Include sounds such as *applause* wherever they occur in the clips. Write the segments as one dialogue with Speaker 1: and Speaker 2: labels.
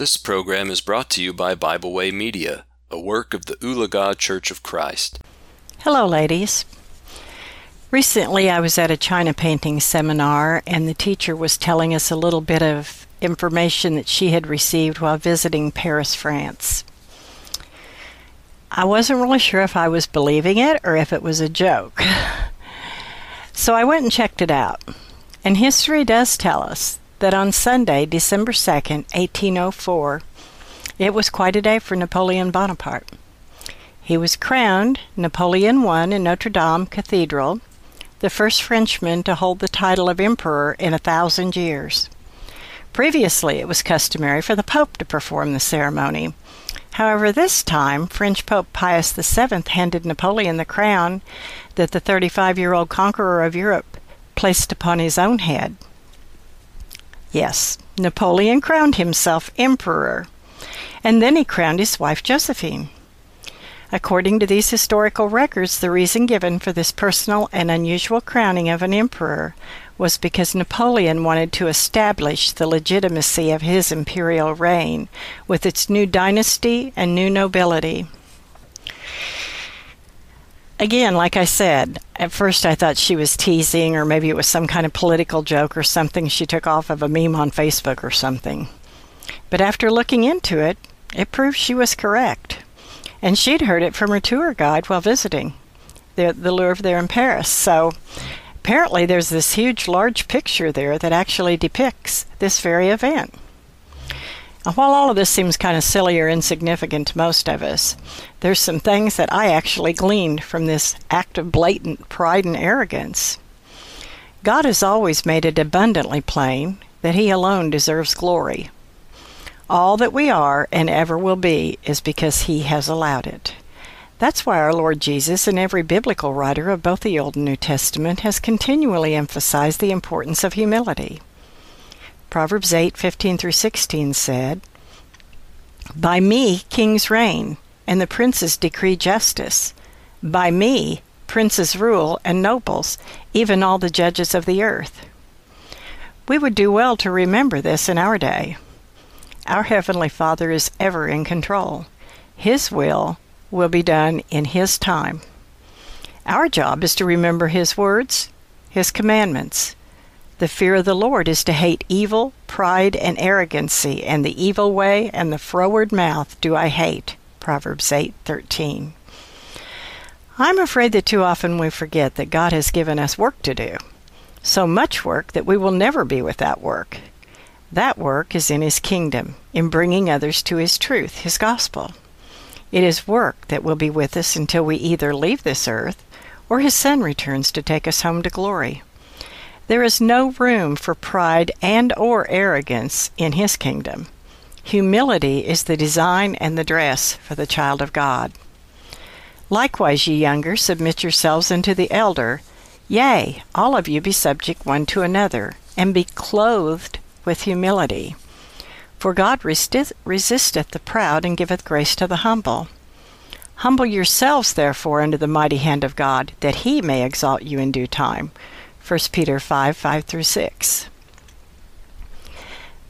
Speaker 1: This program is brought to you by Bible Way Media, a work of the Oologah Church of Christ.
Speaker 2: Hello, ladies. Recently, I was at a China painting seminar, and the teacher was telling us a little bit of information that she had received while visiting Paris, France. I wasn't really sure if I was believing it or if it was a joke. *laughs* so I went and checked it out. And history does tell us that on Sunday, December 2nd, 1804, it was quite a day for Napoleon Bonaparte. He was crowned Napoleon I in Notre Dame Cathedral, the first Frenchman to hold the title of emperor in a thousand years. Previously, it was customary for the Pope to perform the ceremony. However, this time, French Pope Pius VII handed Napoleon the crown that the 35 year old conqueror of Europe placed upon his own head. Yes, Napoleon crowned himself emperor, and then he crowned his wife Josephine. According to these historical records, the reason given for this personal and unusual crowning of an emperor was because Napoleon wanted to establish the legitimacy of his imperial reign with its new dynasty and new nobility. Again, like I said, at first I thought she was teasing, or maybe it was some kind of political joke or something she took off of a meme on Facebook or something. But after looking into it, it proved she was correct. And she'd heard it from her tour guide while visiting the, the Louvre there in Paris. So apparently there's this huge, large picture there that actually depicts this very event. While all of this seems kind of silly or insignificant to most of us, there's some things that I actually gleaned from this act of blatant pride and arrogance. God has always made it abundantly plain that He alone deserves glory. All that we are and ever will be is because He has allowed it. That's why our Lord Jesus and every biblical writer of both the Old and New Testament has continually emphasized the importance of humility. Proverbs 8:15 through 16 said, "By me kings reign, and the princes decree justice. By me princes rule and nobles, even all the judges of the earth." We would do well to remember this in our day. Our heavenly Father is ever in control. His will will be done in his time. Our job is to remember his words, his commandments, the fear of the Lord is to hate evil, pride, and arrogancy, and the evil way and the froward mouth do I hate. Proverbs 8:13. I'm afraid that too often we forget that God has given us work to do. So much work that we will never be without work. That work is in His kingdom, in bringing others to His truth, His gospel. It is work that will be with us until we either leave this earth or His Son returns to take us home to glory. There is no room for pride and or arrogance in his kingdom. Humility is the design and the dress for the child of God. Likewise, ye younger, submit yourselves unto the elder. Yea, all of you be subject one to another, and be clothed with humility. For God resisteth the proud, and giveth grace to the humble. Humble yourselves, therefore, under the mighty hand of God, that he may exalt you in due time. 1 Peter 5 5 through 6.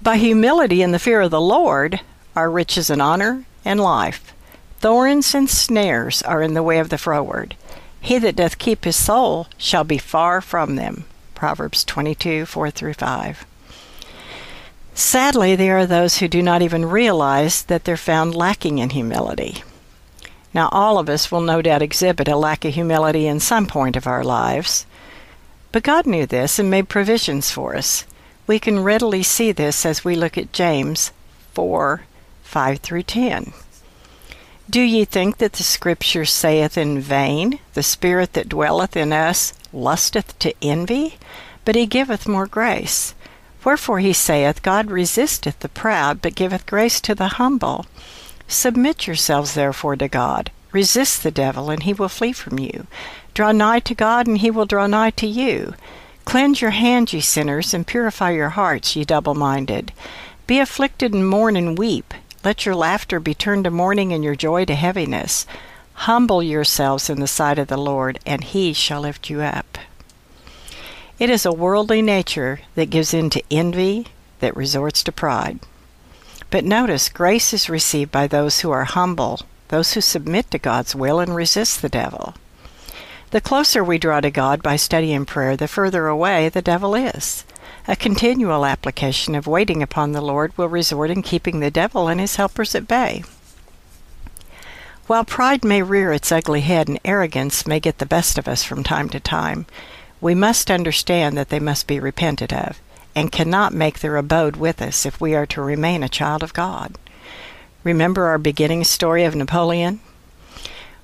Speaker 2: By humility and the fear of the Lord are riches and honor and life. Thorns and snares are in the way of the froward. He that doth keep his soul shall be far from them. Proverbs 22 4 through 5. Sadly, there are those who do not even realize that they're found lacking in humility. Now, all of us will no doubt exhibit a lack of humility in some point of our lives. But God knew this and made provisions for us. We can readily see this as we look at James 4 5 through 10. Do ye think that the Scripture saith in vain, The Spirit that dwelleth in us lusteth to envy? But he giveth more grace. Wherefore he saith, God resisteth the proud, but giveth grace to the humble. Submit yourselves therefore to God. Resist the devil, and he will flee from you. Draw nigh to God, and he will draw nigh to you. Cleanse your hands, ye sinners, and purify your hearts, ye double minded. Be afflicted and mourn and weep. Let your laughter be turned to mourning and your joy to heaviness. Humble yourselves in the sight of the Lord, and he shall lift you up. It is a worldly nature that gives in to envy, that resorts to pride. But notice, grace is received by those who are humble, those who submit to God's will and resist the devil. The closer we draw to God by study and prayer, the further away the devil is. A continual application of waiting upon the Lord will result in keeping the devil and his helpers at bay. While pride may rear its ugly head and arrogance may get the best of us from time to time, we must understand that they must be repented of and cannot make their abode with us if we are to remain a child of God. Remember our beginning story of Napoleon?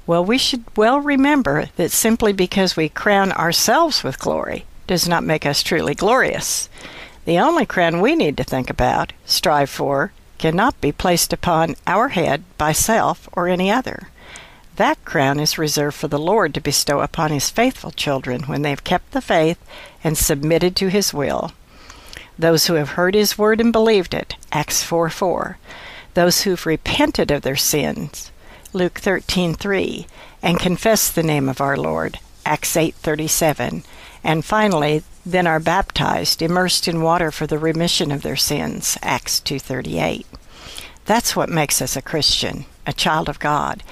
Speaker 2: Well, we should well remember that simply because we crown ourselves with glory does not make us truly glorious. The only crown we need to think about, strive for, cannot be placed upon our head by self or any other. That crown is reserved for the Lord to bestow upon his faithful children when they have kept the faith and submitted to his will. Those who have heard his word and believed it, Acts 4 4. Those who've repented of their sins, Luke 13:3, and confess the name of our Lord, Acts 8:37, and finally, then are baptized, immersed in water for the remission of their sins, Acts 2:38. That's what makes us a Christian, a child of God.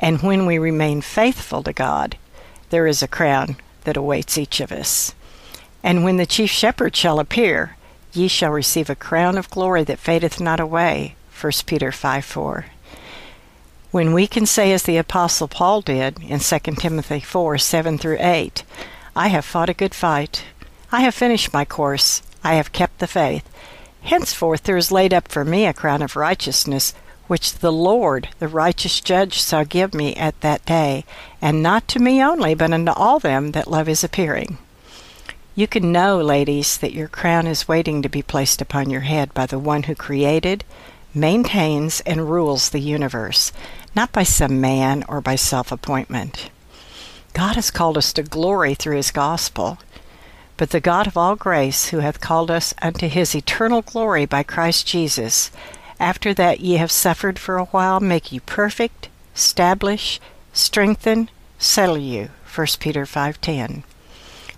Speaker 2: And when we remain faithful to God, there is a crown that awaits each of us. And when the chief shepherd shall appear, ye shall receive a crown of glory that fadeth not away. 1 Peter 5 4. When we can say, as the Apostle Paul did in 2 Timothy 4 7 through 8, I have fought a good fight, I have finished my course, I have kept the faith. Henceforth there is laid up for me a crown of righteousness, which the Lord, the righteous judge, shall give me at that day, and not to me only, but unto all them that love his appearing. You can know, ladies, that your crown is waiting to be placed upon your head by the one who created, maintains, and rules the universe, not by some man or by self appointment. God has called us to glory through his gospel. But the God of all grace, who hath called us unto his eternal glory by Christ Jesus, after that ye have suffered for a while, make you perfect, establish, strengthen, settle you. 1 Peter 5:10.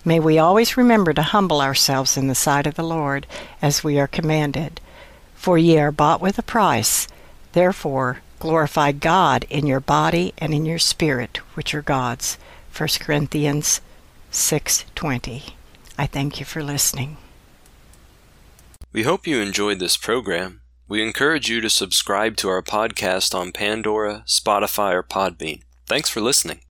Speaker 2: May we always remember to humble ourselves in the sight of the Lord, as we are commanded. For ye are bought with a price. Therefore, glorify God in your body and in your spirit, which are God's. 1 Corinthians 6:20. I thank you for listening.
Speaker 1: We hope you enjoyed this program. We encourage you to subscribe to our podcast on Pandora, Spotify, or Podbean. Thanks for listening.